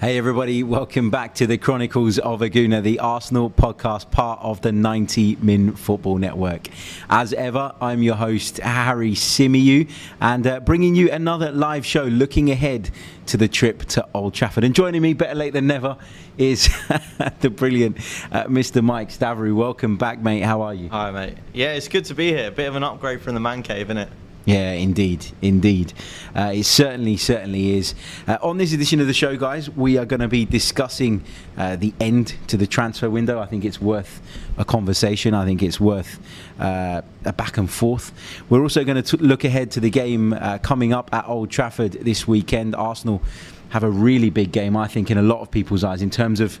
Hey, everybody, welcome back to the Chronicles of a Gooner, the Arsenal podcast, part of the 90 Min Football Network. As ever, I'm your host, Harry Symeou, and uh, bringing you another live show looking ahead to the trip to Old Trafford. And joining me, better late than never, is the brilliant uh, Mr. Mike Stavrou. Welcome back, mate. How are you? Hi, mate. Yeah, it's good to be here. A bit of an upgrade from the man cave, isn't it? Yeah, indeed, indeed. Uh, it certainly, certainly is. Uh, on this edition of the show, guys, we are going to be discussing uh, the end to the transfer window. I think it's worth a conversation. I think it's worth uh, a back and forth. We're also going to look ahead to the game uh, coming up at Old Trafford this weekend. Arsenal have a really big game, I think, in a lot of people's eyes in terms of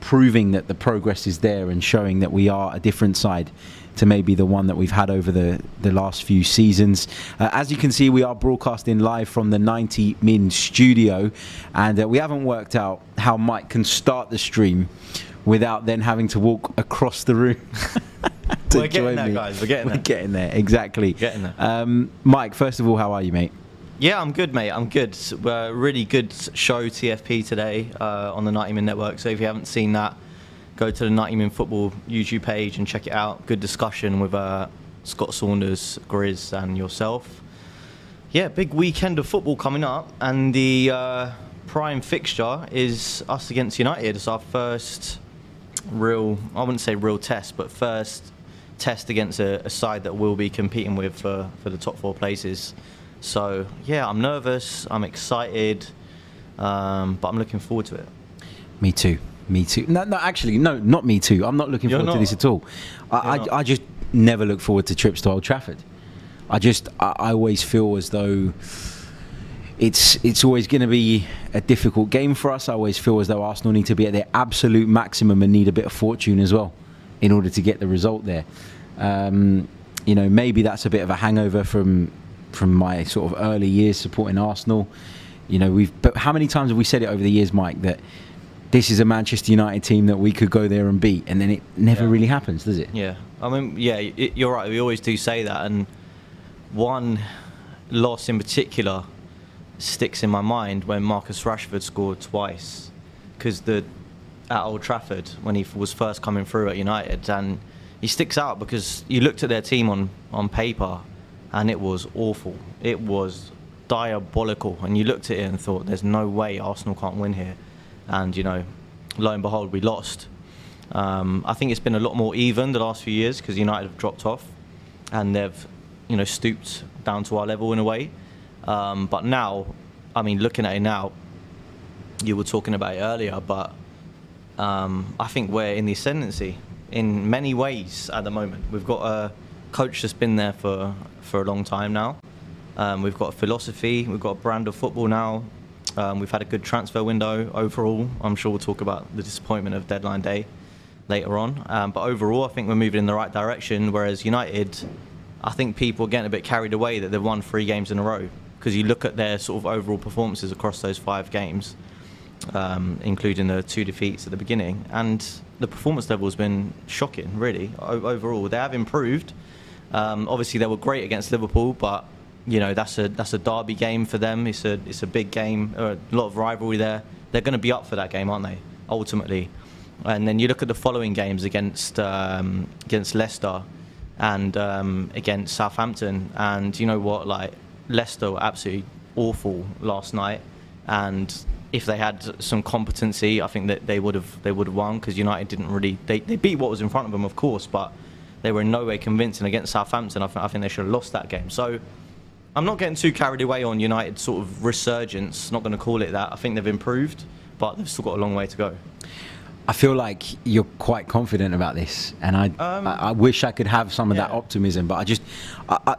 proving that the progress is there and showing that we are a different side to maybe the one that we've had over the, the last few seasons. Uh, as you can see, we are broadcasting live from the 90 Min studio, and uh, we haven't worked out how Mike can start the stream without then having to walk across the room. We're getting there, me. guys. We're getting We're there. getting there, exactly. Getting there. Um, Mike, first of all, how are you, mate? Yeah, I'm good, mate. I'm good. Uh, really good show TFP today uh, on the 90 Min Network. So if you haven't seen that, go to the 90 Min Football YouTube page and check it out. Good discussion with uh, Scott Saunders, Grizz, and yourself. Yeah, big weekend of football coming up, and the uh, prime fixture is us against United. It's our first real, I wouldn't say real test, but first test against a, a side that we'll be competing with for, for the top four places. So, yeah, I'm nervous, I'm excited, um, but I'm looking forward to it. Me too. Me too. No, no, actually, no, not me too. I'm not looking You're forward not. to this at all. I, I, I, just never look forward to trips to Old Trafford. I just, I, I always feel as though it's it's always going to be a difficult game for us. I always feel as though Arsenal need to be at their absolute maximum and need a bit of fortune as well in order to get the result there. Um, you know, maybe that's a bit of a hangover from from my sort of early years supporting Arsenal. You know, we've but how many times have we said it over the years, Mike, that this is a Manchester United team that we could go there and beat, and then it never Yeah. really happens, does it? Yeah, I mean, yeah, y- you're right. We always do say that, and one loss in particular sticks in my mind when Marcus Rashford scored twice, because the at Old Trafford when he was first coming through at United, and he sticks out because you looked at their team on on paper, and it was awful. It was diabolical, and you looked at it and thought, "There's no way Arsenal can't win here," and you know, lo and behold, we lost. Um, I think it's been a lot more even the last few years because United have dropped off and they've, you know, stooped down to our level in a way. Um, but now, I mean, looking at it now, you were talking about it earlier, but um, I think we're in the ascendancy in many ways at the moment. We've got a coach that's been there for, for a long time now. Um, we've got a philosophy, we've got a brand of football now. Um, we've had a good transfer window overall. I'm sure we'll talk about the disappointment of deadline day later on. Um, but overall, I think we're moving in the right direction. Whereas United, I think people are getting a bit carried away that they've won three games in a row. Because you look at their sort of overall performances across those five games, um, including the two defeats at the beginning, and the performance level has been shocking, really, o- overall. They have improved. Um, obviously, they were great against Liverpool, but you know that's a that's a derby game for them. It's a it's a big game, a lot of rivalry there. They're going to be up for that game, aren't they? Ultimately, and then you look at the following games against um, against Leicester and um, against Southampton, and you know what, like Leicester were absolutely awful last night, and if they had some competency, I think that they would have they would have won because United didn't really they, they beat what was in front of them, of course, but they were in no way convincing against Southampton. I, th- I think they should have lost that game. So I'm not getting too carried away on United's sort of resurgence. Not going to call it that. I think they've improved, but they've still got a long way to go. I feel like you're quite confident about this, and I Um, I, I wish I could have some of that optimism, but I just I, I,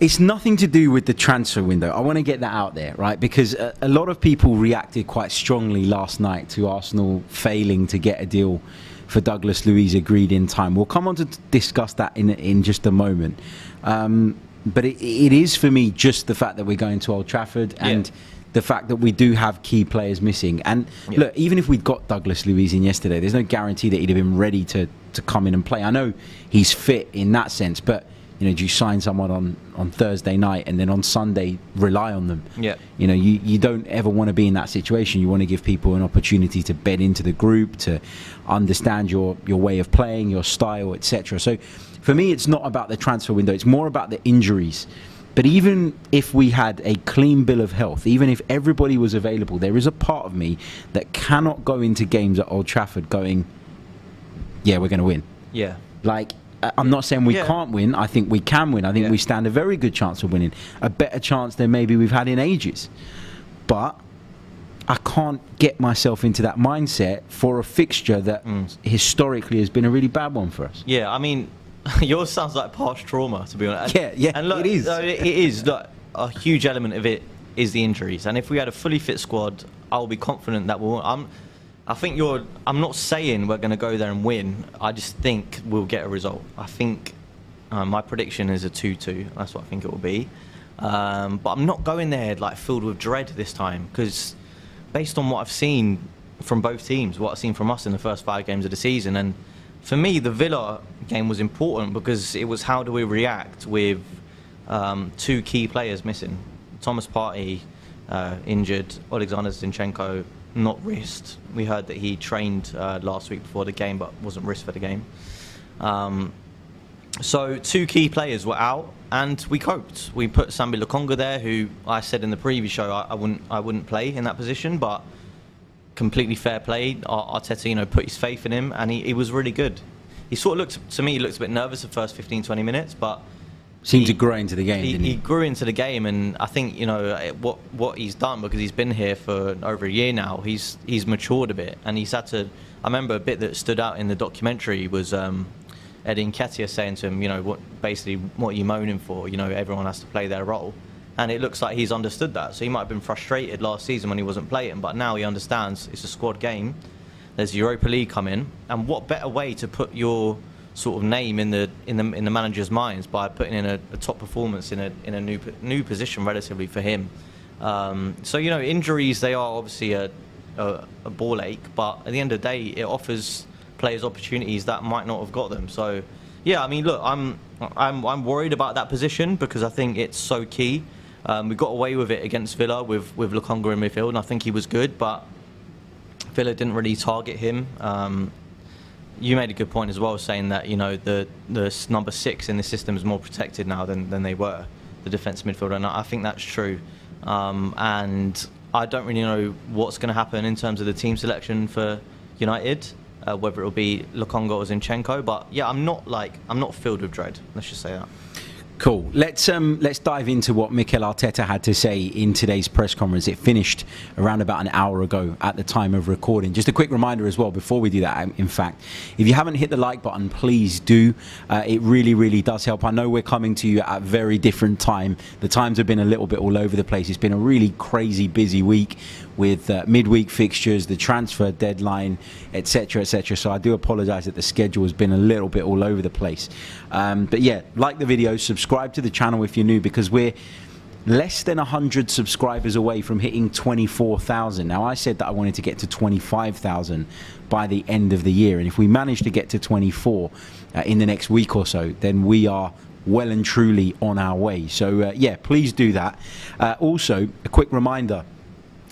It's nothing to do with the transfer window. I want to get that out there, right? Because a, a, lot of people reacted quite strongly last night to Arsenal failing to get a deal for Douglas Luiz agreed in time. We'll come on to discuss that in in just a moment. Um, but it, it is for me just the fact that we're going to Old Trafford and. Yeah the fact that we do have key players missing. And yeah. look, even if we'd got Douglas Luiz in yesterday, there's no guarantee that he'd have been ready to, to come in and play. I know he's fit in that sense, but you know, do you sign someone on, on Thursday night and then on Sunday rely on them? Yeah. You know, you, you don't ever want to be in that situation. You want to give people an opportunity to bed into the group, to understand your, your way of playing, your style, etc. So for me, it's not about the transfer window. It's more about the injuries. But even if we had a clean bill of health, even if everybody was available, there is a part of me that cannot go into games at Old Trafford going, yeah, we're going to win. Yeah. Like, I'm not saying we yeah. can't win. I think we can win. I think yeah. we stand a very good chance of winning. A better chance than maybe we've had in ages. But I can't get myself into that mindset for a fixture that mm. historically has been a really bad one for us. Yeah, I mean, yours sounds like past trauma, to be honest. Yeah, yeah, and look, it is. it is. Look, a huge element of it is the injuries, and if we had a fully fit squad, I'll be confident that we'll. I'm, I think you're. I'm not saying we're going to go there and win. I just think we'll get a result. I think uh, my prediction is a 2-2. That's what I think it will be. Um, but I'm not going there like filled with dread this time because, based on what I've seen from both teams, what I've seen from us in the first five games of the season, and for me, the Villa game was important because it was how do we react with um, two key players missing. Thomas Partey uh, injured, Alexander Zinchenko not wrist. We heard that he trained uh, last week before the game but wasn't wrist for the game. Um, so two key players were out, and we coped. We put Sambi Lokonga there, who I said in the previous show I, I, wouldn't I wouldn't play in that position, but completely fair play. Arteta, you know, put his faith in him, and he, he was really good. He sort of looked to me, he looked a bit nervous the first 15, 20 minutes, but seemed he, to grow into the game. He, he? he, grew into the game, and I think you know what what he's done because he's been here for over a year now. He's he's matured a bit, and he's had to. I remember a bit that stood out in the documentary was. Um, Eddie Nketiah saying to him, you know, what basically what are you moaning for? You know, everyone has to play their role and it looks like he's understood that. So he might have been frustrated last season when he wasn't playing, but now he understands it's a squad game. There's Europa League coming, and what better way to put your sort of name in the in the in the manager's minds by putting in a, a top performance in a in a new new position relatively for him. Um, so you know, injuries they are obviously a, a, a ball ache, but at the end of the day, it offers players opportunities that might not have got them. So yeah, I mean, look, I'm I'm I'm worried about that position because I think it's so key. Um, we got away with it against Villa with with Lokonga in midfield, and I think he was good, but Villa didn't really target him. Um, you made a good point as well, saying that you know the the number six in the system is more protected now than, than they were, the defence midfielder, and I think that's true. Um, and I don't really know what's going to happen in terms of the team selection for United, uh, whether it will be Lokonga or Zinchenko. But yeah, I'm not like I'm not filled with dread. Let's just say that. Cool. Let's um, let's dive into what Mikel Arteta had to say in today's press conference. It finished around about an hour ago at the time of recording. Just a quick reminder as well before we do that. Um, in fact, if you haven't hit the like button, please do. Uh, it really, really does help. I know we're coming to you at a very different time. The times have been a little bit all over the place. It's been a really crazy, busy week with uh, midweek fixtures, the transfer deadline, etc., etc. So I do apologise that the schedule has been a little bit all over the place. Um, but yeah, like the video, subscribe to the channel if you're new because we're less than 100 subscribers away from hitting 24,000. Now, I said that I wanted to get to 25,000 by the end of the year. And if we manage to get to 24 uh, in the next week or so, then we are well and truly on our way. So, uh, yeah, please do that. Uh, also, a quick reminder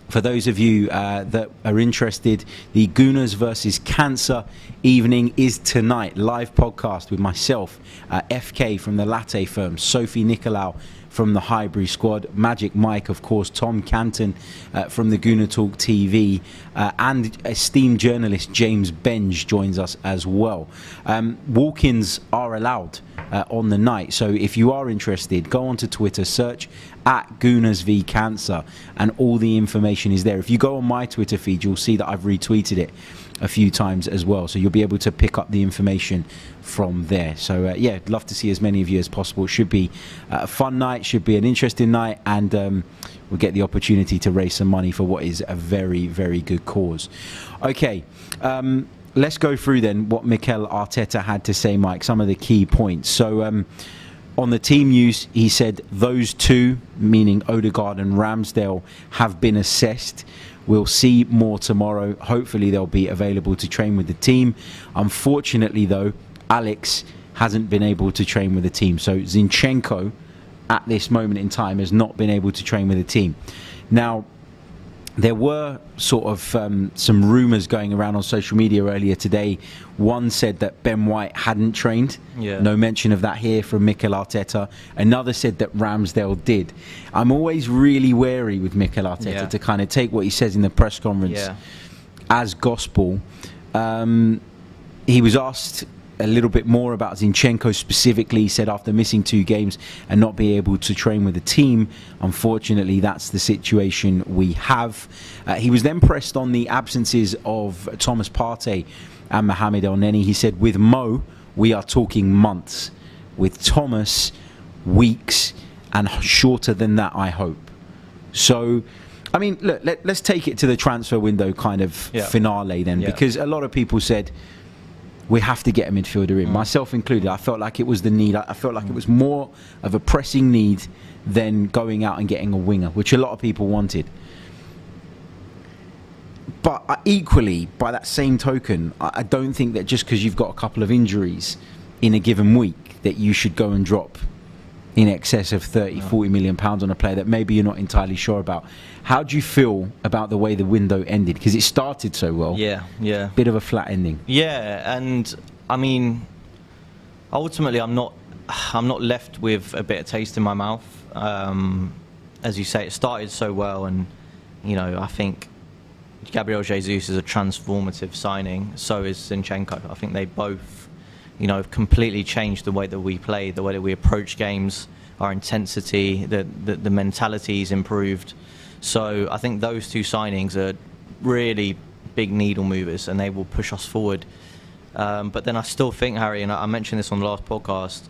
for those of you uh, that are interested, the Gooners versus Cancer evening is tonight. Live podcast with myself, uh, FK from the Latte firm, Sophie Nicolau from the Highbury squad, Magic Mike, of course, Tom Canton uh, from the Gooner Talk TV, uh, and esteemed journalist James Benge joins us as well. Um, walk ins are allowed uh, on the night. So if you are interested, go onto Twitter, search at Gooners v Cancer, and all the information is there. If you go on my Twitter feed, you'll see that I've retweeted it a few times as well. So you'll be able to pick up the information from there. So uh, yeah, love to see as many of you as possible. It Should be uh, a fun night, should be an interesting night, and um, we'll get the opportunity to raise some money for what is a very, very good cause. Okay. Um, let's go through then what Mikel Arteta had to say, Mike. Some of the key points. So. Um, on the team news, he said those two, meaning Odegaard and Ramsdale, have been assessed. We'll see more tomorrow. Hopefully, they'll be available to train with the team. Unfortunately, though, Alex hasn't been able to train with the team. So Zinchenko, at this moment in time, has not been able to train with the team. Now, there were sort of um, some rumours going around on social media earlier today. One said that Ben White hadn't trained. Yeah. No mention of that here from Mikel Arteta. Another said that Ramsdale did. I'm always really wary with Mikel Arteta Yeah. to kind of take what he says in the press conference Yeah. as gospel. Um, he was asked a little bit more about Zinchenko specifically. He said after missing two games and not being able to train with the team, unfortunately, that's the situation we have. Uh, he was then pressed on the absences of Thomas Partey and Mohamed El Neni. He said, with Mo, we are talking months. With Thomas, weeks, and shorter than that, I hope. So, I mean, look, let, us take it to the transfer window kind of Yeah. finale then, Yeah. because a lot of people said we have to get a midfielder in, Mm. myself included. I felt like it was the need. I felt like it was more of a pressing need than going out and getting a winger, which a lot of people wanted. But uh, equally, by that same token, I I don't think that just because you've got a couple of injuries in a given week, that you should go and drop in excess of 30, 40 million pounds on a player that maybe you're not entirely sure about. How do you feel about the way the window ended? Because it started so well. Yeah, yeah. Bit of a flat ending. Yeah, and I mean, ultimately, I'm not, I'm not left with a bitter taste in my mouth. Um, as you say, it started so well, and you know, I think Gabriel Jesus is a transformative signing. So is Zinchenko. I think they both, you know, have completely changed the way that we play, the way that we approach games, our intensity, the the, the improved. So I think those two signings are really big needle movers, and they will push us forward. Um, but then I still think, Harry, and I mentioned this on the last podcast,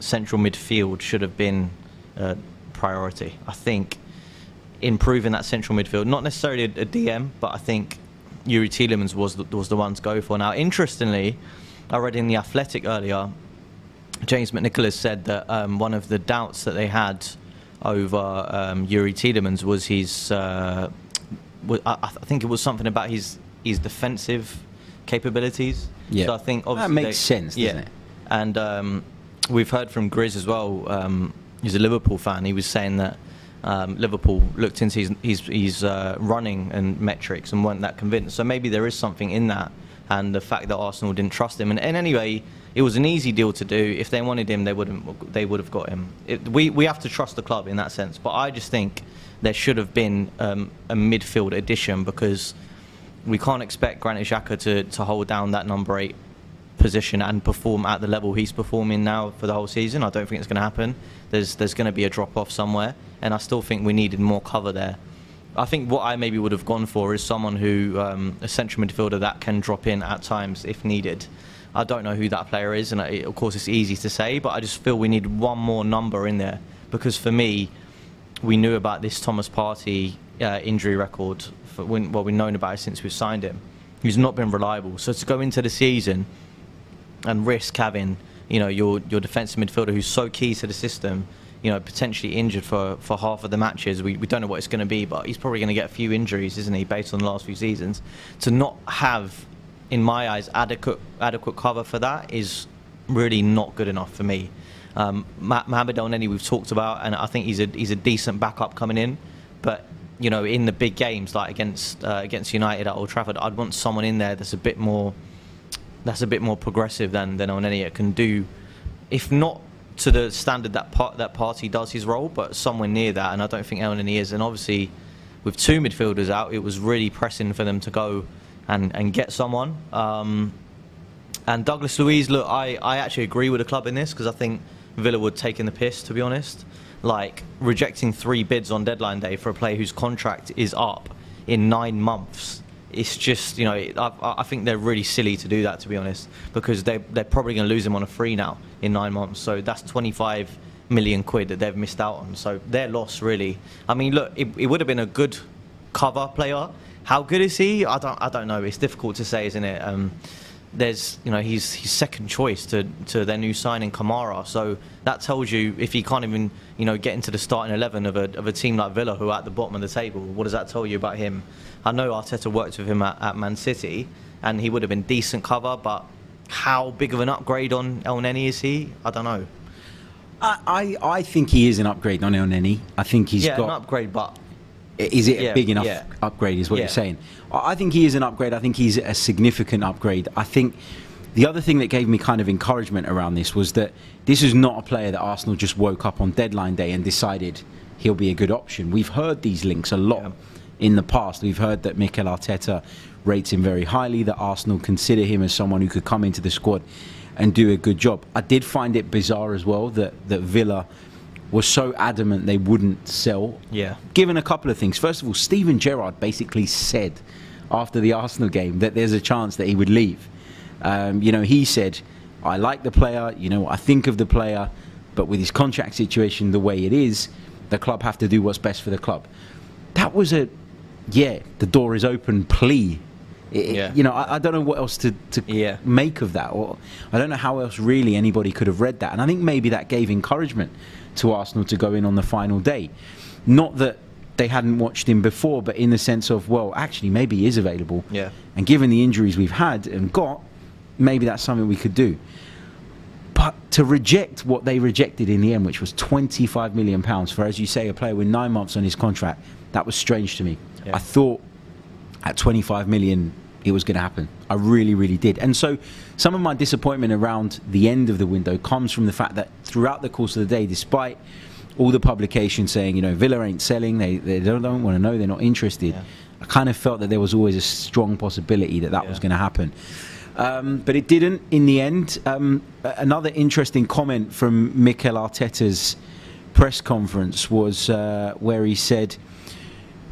central midfield should have been a priority. I think improving that central midfield, not necessarily a, a DM, but I think Youri Tielemans was the, was the one to go for. Now, interestingly, I read in the Athletic earlier, James McNicholas said that um, one of the doubts that they had over um, Youri Tielemans was his. Uh, I, I think it was something about his his defensive capabilities. Yeah. So I think That makes they- sense, doesn't yeah. it? And um, we've heard from Grizz as well. Um, he's a Liverpool fan. He was saying that um, Liverpool looked into his, his, his uh, running and metrics and weren't that convinced. So maybe there is something in that, and the fact that Arsenal didn't trust him. And, and anyway, it was an easy deal to do. If they wanted him, they wouldn't. They would have got him. It, we we have to trust the club in that sense. But I just think there should have been um, a midfield addition because we can't expect Granit Xhaka to, to hold down that number eight position and perform at the level he's performing now for the whole season. I don't think it's going to happen. There's there's going to be a drop off somewhere, and I still think we needed more cover there. I think what I maybe would have gone for is someone who um, a central midfielder that can drop in at times if needed. I don't know who that player is, and I, of course it's easy to say, but I just feel we need one more number in there because for me, we knew about this Thomas Partey uh, injury record. For when, well, we've known about it since we've signed him. He's not been reliable. So to go into the season and risk having, you know, your your defensive midfielder who's so key to the system, you know, potentially injured for, for half of the matches. We, we don't know what it's going to be, but he's probably going to get a few injuries, isn't he, based on the last few seasons? To not have, in my eyes, adequate adequate cover for that is really not good enough for me. Um, Mohamed El Neni we've talked about, and I think he's a he's a decent backup coming in, but you know, in the big games like against uh, against United at Old Trafford, I'd want someone in there that's a bit more that's a bit more progressive than than Elneny can do, if not to the standard that part that Partey does his role, but somewhere near that. And I don't think Elneny is. And obviously, with two midfielders out, it was really pressing for them to go and and get someone. Um, and Douglas Luiz, look, I, I actually agree with the club in this because I think Villa would take in the piss, to be honest. Like rejecting three bids on deadline day for a player whose contract is up in nine months. It's just, you know, I, I think they're really silly to do that, to be honest, because they're, they're probably going to lose him on a free now in nine months. So that's 25 million quid that they've missed out on. So their loss, really. I mean, look, it, it would have been a good cover player. How good is he? I don't, I don't know. It's difficult to say, isn't it? Um, there's you know he's he's second choice to, to their new signing Kamara. So that tells you if he can't even you know get into the starting eleven of a of a team like Villa who are at the bottom of the table. What does that tell you about him? I know Arteta worked with him at, at Man City, and he would have been decent cover, but how big of an upgrade on Elneny is he? I don't know. I, I, I think he is an upgrade on Elneny. I think he's yeah, got an upgrade, but Is it Yeah, a big enough yeah. upgrade? Is what you're saying? I think he is an upgrade. I think he's a significant upgrade. I think the other thing that gave me kind of encouragement around this was that this is not a player that Arsenal just woke up on deadline day and decided he'll be a good option. We've heard these links a lot Yeah. in the past. We've heard that Mikel Arteta rates him very highly, that Arsenal consider him as someone who could come into the squad and do a good job. I did find it bizarre as well that, that Villa was so adamant they wouldn't sell Yeah. given a couple of things. First of all, Steven Gerrard basically said after the Arsenal game that there's a chance that he would leave. Um, you know, he said, I like the player, you know, I think of the player, but with his contract situation the way it is, the club have to do what's best for the club. That was a, yeah, the door is open plea. It- Yeah. You know, I, I don't know what else to, to Yeah. make of that, or I don't know how else really anybody could have read that. And I think maybe that gave encouragement to Arsenal to go in on the final day. Not that they hadn't watched him before, but in the sense of, well, actually, maybe he is available. Yeah. And given the injuries we've had and got, maybe that's something we could do. But to reject what they rejected in the end, which was 25 million pounds for, as you say, a player with nine months on his contract, that was strange to me. Yeah. I thought at 25 million it was going to happen. I really, really did. And so some of my disappointment around the end of the window comes from the fact that throughout the course of the day, despite all the publications saying, you know, Villa ain't selling, they, they don't, don't want to know, they're not interested, Yeah. I kind of felt that there was always a strong possibility that that was going to happen. Um, but it didn't in the end. Um, another interesting comment from Mikel Arteta's press conference was uh, where he said,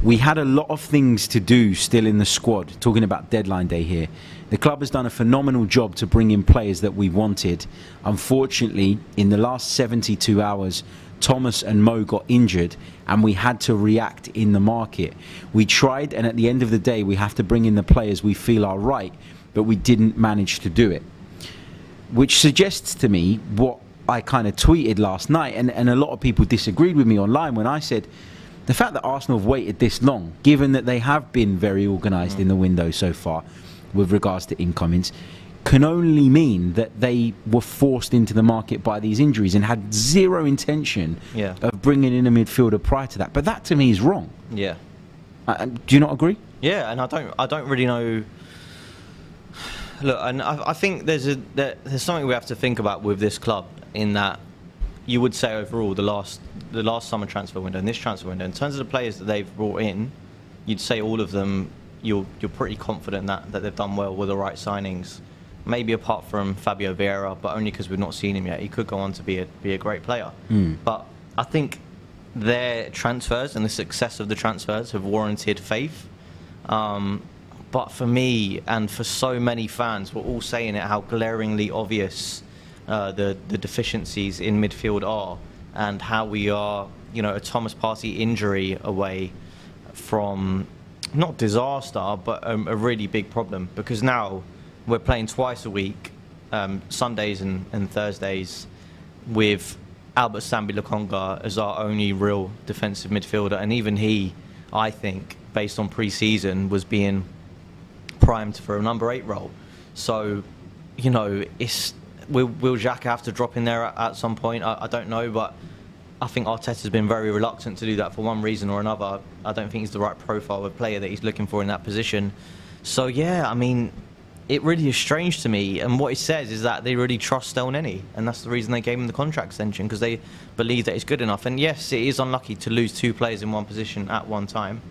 we had a lot of things to do still in the squad, talking about deadline day here. The club has done a phenomenal job to bring in players that we wanted. Unfortunately, in the last 72 hours, Thomas and Mo got injured and we had to react in the market. We tried, and at the end of the day, we have to bring in the players we feel are right, but we didn't manage to do it which suggests to me what I kind of tweeted last night, and, and a lot of people disagreed with me online when I said the fact that Arsenal have waited this long, given that they have been very organised in the window so far with regards to incomings, can only mean that they were forced into the market by these injuries and had zero intention Yeah. of bringing in a midfielder prior to that. But that to me is wrong. Yeah. Uh, do you not agree? Yeah, and I don't, I don't really know. Look, and I, I think there's a there, there's something we have to think about with this club in that you would say overall the last the last summer transfer window and this transfer window in terms of the players that they've brought in, you'd say all of them you're you're pretty confident that that they've done well with the right signings. Maybe apart from Fabio Vieira, but only because we've not seen him yet. He could go on to be a be a great player. But I think their transfers and the success of the transfers have warranted faith. Um, but for me and for so many fans, we're all saying it how glaringly obvious uh, the the deficiencies in midfield are, and how we are, you know, a Thomas Partey injury away from not disaster, but um, a really big problem because now we're playing twice a week, um, Sundays and, and Thursdays, with Albert Sambi Lokonga as our only real defensive midfielder, and even he, I think, based on pre-season, was being primed for a number eight role. So, you know, it's will will Xhaka have to drop in there at, at some point? I, I don't know, but I think Arteta's been very reluctant to do that for one reason or another. I don't think he's the right profile of player that he's looking for in that position. So yeah, I mean, it really is strange to me. And what he says is that they really trust Elneny, and that's the reason they gave him the contract extension because they believe that he's good enough. And yes, it is unlucky to lose two players in one position at one time.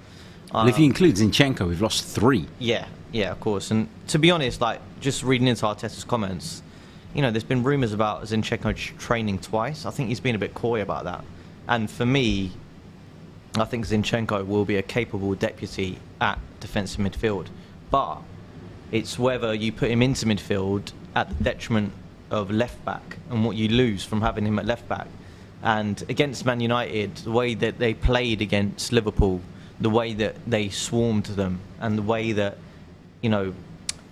Well, if you um, include Zinchenko, we've lost three. Yeah, yeah, of course. And to be honest, like just reading into Arteta's comments, you know, there's been rumours about Zinchenko training twice. I think he's been a bit coy about that. And for me, I think Zinchenko will be a capable deputy at defensive midfield. But it's whether you put him into midfield at the detriment of left back and what you lose from having him at left back. And against Man United, the way that they played against Liverpool, the way that they swarmed them, and the way that, you know,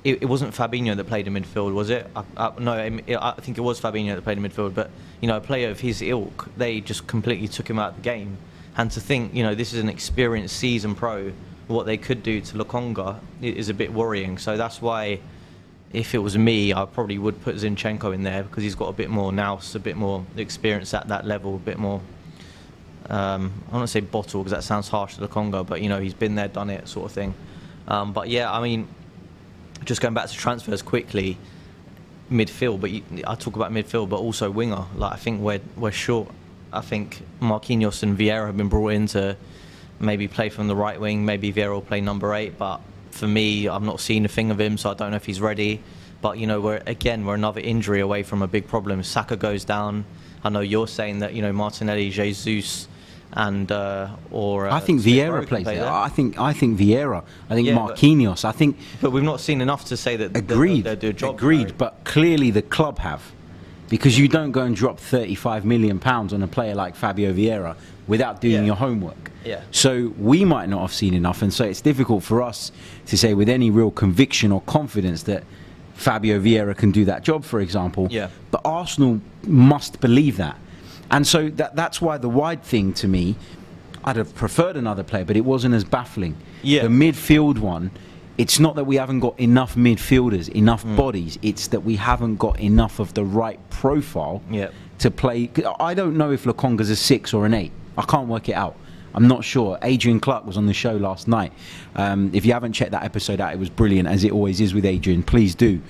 it, it wasn't Fabinho that played in midfield, was it? I, I, no, I, I think it was Fabinho that played in midfield. But you know, a player of his ilk, they just completely took him out of the game. And to think, you know, this is an experienced season pro, what they could do to Lokonga is a bit worrying. So that's why, if it was me, I probably would put Zinchenko in there because he's got a bit more nous, a bit more experience at that level, a bit more. Um, I don't want to say bottle because that sounds harsh to Lokonga, but you know he's been there, done it, sort of thing. Um, but yeah, I mean, just going back to transfers quickly, midfield. But you, I talk about midfield, but also winger. Like I think we're we're short. I think Marquinhos and Vieira have been brought in to maybe play from the right wing. Maybe Vieira will play number eight. But for me, I've not seen a thing of him, so I don't know if he's ready. But you know, we're again we're another injury away from a big problem. Saka goes down. I know you're saying that you know Martinelli, Jesus and uh, or uh, I think Vieira plays play there. I think I think Vieira. I think yeah, Marquinhos. But, I think. But we've not seen enough to say that. Agreed. They do a job. Agreed. But clearly the club have, because you don't go and drop 35 million pounds on a player like Fabio Vieira without doing Yeah. your homework. Yeah. So we might not have seen enough, and so it's difficult for us to say with any real conviction or confidence that. Fabio Vieira can do that job, for example. Yeah. But Arsenal must believe that. And so that, that's why the wide thing to me, I'd have preferred another player, but it wasn't as baffling. Yeah. The midfield one, it's not that we haven't got enough midfielders, enough Mm. bodies. It's that we haven't got enough of the right profile Yeah. to play. I don't know if Lokonga's a six or an eight. I can't work it out. I'm not sure. Adrian Clarke was on the show last night. Um, if you haven't checked that episode out, it was brilliant, as it always is with Adrian. Please do.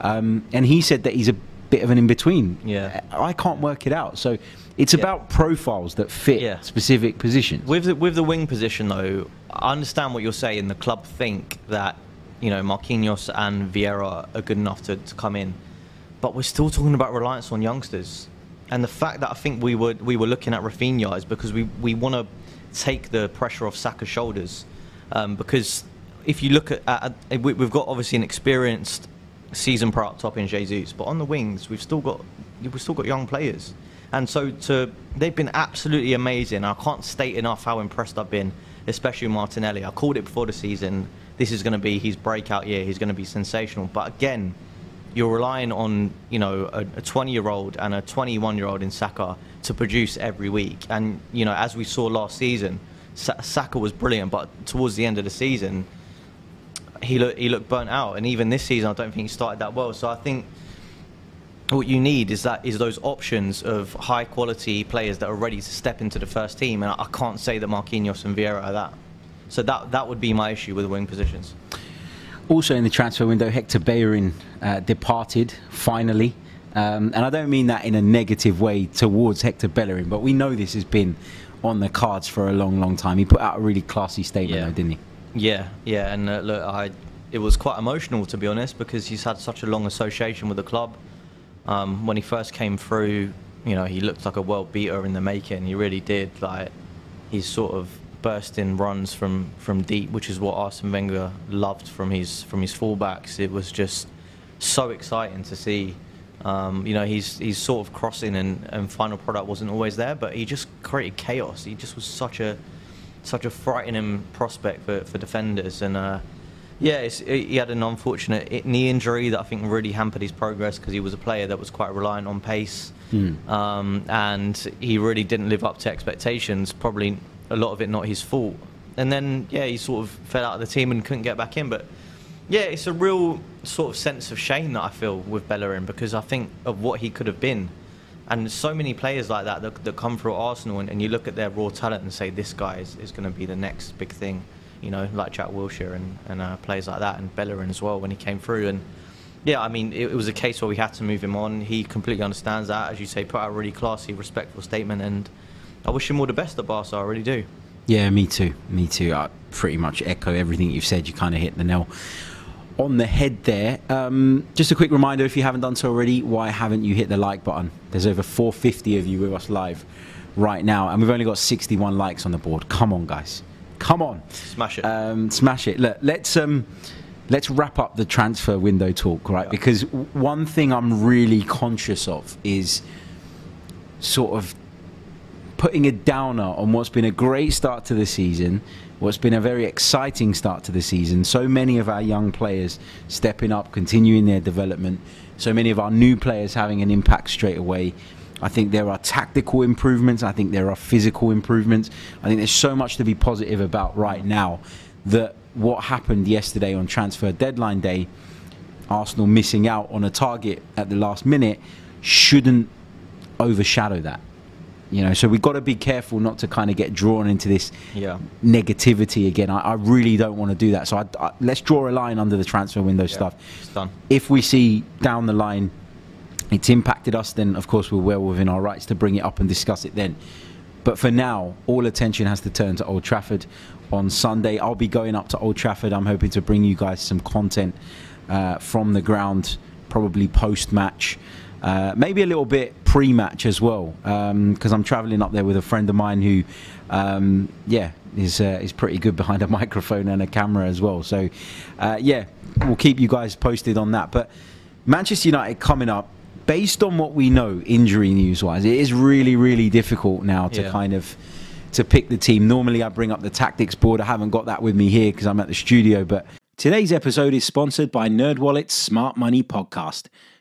Um, and he said that he's a bit of an in between. Yeah. I can't work it out. So it's Yeah. about profiles that fit Yeah. specific positions. With the, with the wing position, though, I understand what you're saying. The club think that you know Marquinhos and Vieira are good enough to, to come in, but we're still talking about reliance on youngsters. And the fact that I think we were we were looking at Raphinha is because we, we want to take the pressure off Saka's shoulders. Um, because if you look at, at, at we- we've got obviously an experienced season pro up top in Jesus, but on the wings we've still got we've still got young players. And so to they've been absolutely amazing. I can't state enough how impressed I've been, especially Martinelli. I called it before the season. This is going to be his breakout year. He's going to be sensational. But again, you're relying on you know a 20 year old and a 21 year old in Saka to produce every week. And you know as we saw last season, Sa- Saka was brilliant, but towards the end of the season, he looked he looked burnt out. And even this season, I don't think he started that well. So I think what you need is that is those options of high quality players that are ready to step into the first team, and I, I can't say that Marquinhos and Vieira are that. So that that would be my issue with the wing positions. Also in the transfer window, Hector Bellerin uh, departed finally. Um, and I don't mean that in a negative way towards Hector Bellerin, but we know this has been on the cards for a long, long time. He put out a really classy statement, Yeah. though, didn't he? Yeah, yeah, and uh, look, I it was quite emotional to be honest because he's had such a long association with the club. Um, when he first came through, you know, he looked like a world beater in the making. He really did. Like he's sort of burst in runs from from deep, which is what Arsene Wenger loved from his from his fullbacks. It was just so exciting to see. Um, you know, he's he's sort of crossing and, and final product wasn't always there, but he just created chaos. He just was such a such a frightening prospect for, for defenders. And uh, yeah, it's, he had an unfortunate knee injury that I think really hampered his progress because he was a player that was quite reliant on pace. Um, and he really didn't live up to expectations, probably a lot of it not his fault. And then, yeah, he sort of fell out of the team and couldn't get back in. But yeah, it's a real sort of sense of shame that I feel with Bellerin because I think of what he could have been. And so many players like that that, that come through Arsenal, and, and you look at their raw talent and say, this guy is, is going to be the next big thing, you know, like Jack Wilshere and, and uh, players like that, and Bellerin as well when he came through. And yeah, I mean, it, it was a case where we had to move him on. He completely understands that, as you say, put out a really classy, respectful statement, and I wish him all the best at Barca, I really do. Yeah, me too. Me too. I pretty much echo everything you've said. You kind of hit the nail on the head there. Um, just a quick reminder if you haven't done so already, why haven't you hit the like button? There's over 450 of you with us live right now, and we've only got 61 likes on the board. Come on, guys. Come on. Smash it. Um, smash it. Look, let's. Um, let's wrap up the transfer window talk, right? Yeah. Because one thing I'm really conscious of is sort of putting a downer on what's been a great start to the season, what's been a very exciting start to the season. So many of our young players stepping up, continuing their development. So many of our new players having an impact straight away. I think there are tactical improvements. I think there are physical improvements. I think there's so much to be positive about right now that what happened yesterday on transfer deadline day, Arsenal missing out on a target at the last minute, shouldn't overshadow that. You know, so we've got to be careful not to kind of get drawn into this Yeah. negativity again. I, I really don't want to do that. So I, I, let's draw a line under the transfer window Yeah, stuff. It's done. If we see down the line it's impacted us, then of course we're well within our rights to bring it up and discuss it then. But for now, all attention has to turn to Old Trafford on Sunday. I'll be going up to Old Trafford. I'm hoping to bring you guys some content uh, from the ground, probably post match. Uh, maybe a little bit pre-match as well, because I'm travelling up there with a friend of mine who, um, yeah, is uh, is pretty good behind a microphone and a camera as well. So, uh, yeah, we'll keep you guys posted on that. But Manchester United coming up, based on what we know, injury news-wise, it is really, really difficult now to Yeah. kind of to pick the team. Normally, I bring up the tactics board. I haven't got that with me here because I'm at the studio. But today's episode is sponsored by NerdWallet's Smart Money Podcast.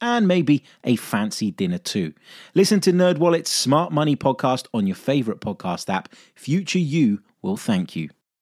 and maybe a fancy dinner too. Listen to NerdWallet's Smart Money podcast on your favorite podcast app. Future you will thank you.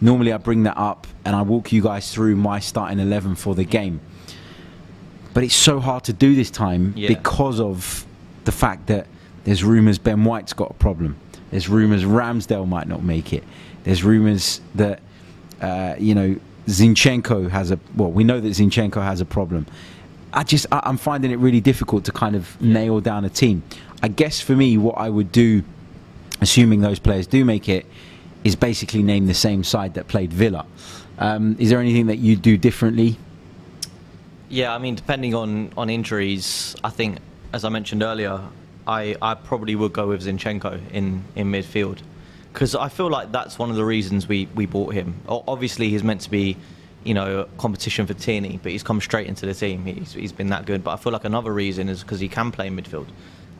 Normally, I bring that up and I walk you guys through my starting 11 for the game. But it's so hard to do this time Yeah. because of the fact that there's rumours Ben White's got a problem. There's rumours Ramsdale might not make it. There's rumours that, uh, you know, Zinchenko has a. Well, we know that Zinchenko has a problem. I just, I, I'm finding it really difficult to kind of nail down a team. I guess for me, what I would do, assuming those players do make it, is basically named the same side that played Villa. Um, is there anything that you do differently? Yeah, I mean, depending on, on injuries, I think, as I mentioned earlier, I, I probably would go with Zinchenko in, in midfield. Because I feel like that's one of the reasons we, we bought him. Obviously, he's meant to be, you know, competition for Tierney, but he's come straight into the team. He's, he's been that good. But I feel like another reason is because he can play in midfield.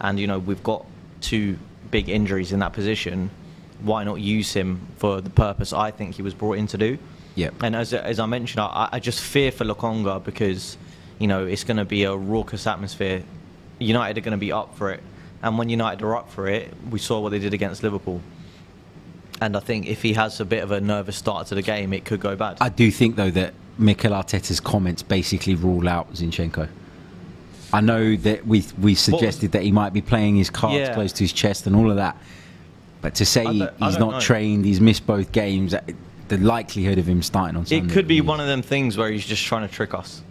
And, you know, we've got two big injuries in that position. Why not use him for the purpose I think he was brought in to do? Yep. And as, as I mentioned, I, I just fear for Lokonga because, you know, it's going to be a raucous atmosphere. United are going to be up for it. And when United are up for it, we saw what they did against Liverpool. And I think if he has a bit of a nervous start to the game, it could go bad. I do think though that Mikel Arteta's comments basically rule out Zinchenko. I know that we we suggested that he might be playing his cards Yeah. close to his chest and all of that, but to say he's don't know. trained, he's missed both games, uh, the likelihood of him starting on Sunday. it could be one of them things where he's just trying to trick us,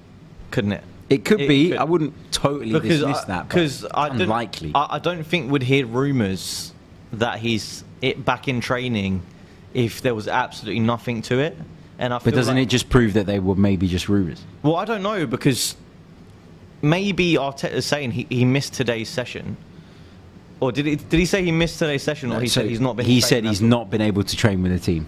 couldn't it? It could it be. could. I wouldn't totally dismiss that. Because I it's don't, unlikely. I, I don't think we'd hear rumours that he's it back in training if there was absolutely nothing to it. And I but doesn't like- it just prove that they were maybe just rumours? Well, I don't know because maybe Arteta's saying he, he missed today's session. Or did he, did he say he missed today's session, or he So said he's not been? He said he's not been able to train with the team.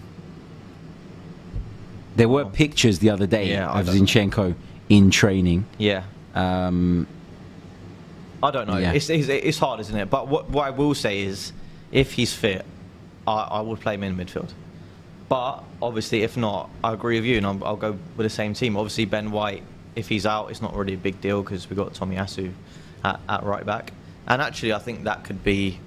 There were pictures the other day Yeah, of Zinchenko in training. Yeah. Um, I don't know. Yeah. It's, it's it's hard, isn't it? But what what I will say is, if he's fit, I, I would play him in midfield. But obviously, if not, I agree with you, and I'll, I'll go with the same team. Obviously, Ben White, if he's out, it's not really a big deal because we've got Tomiyasu at, at right back. And actually, I think that could be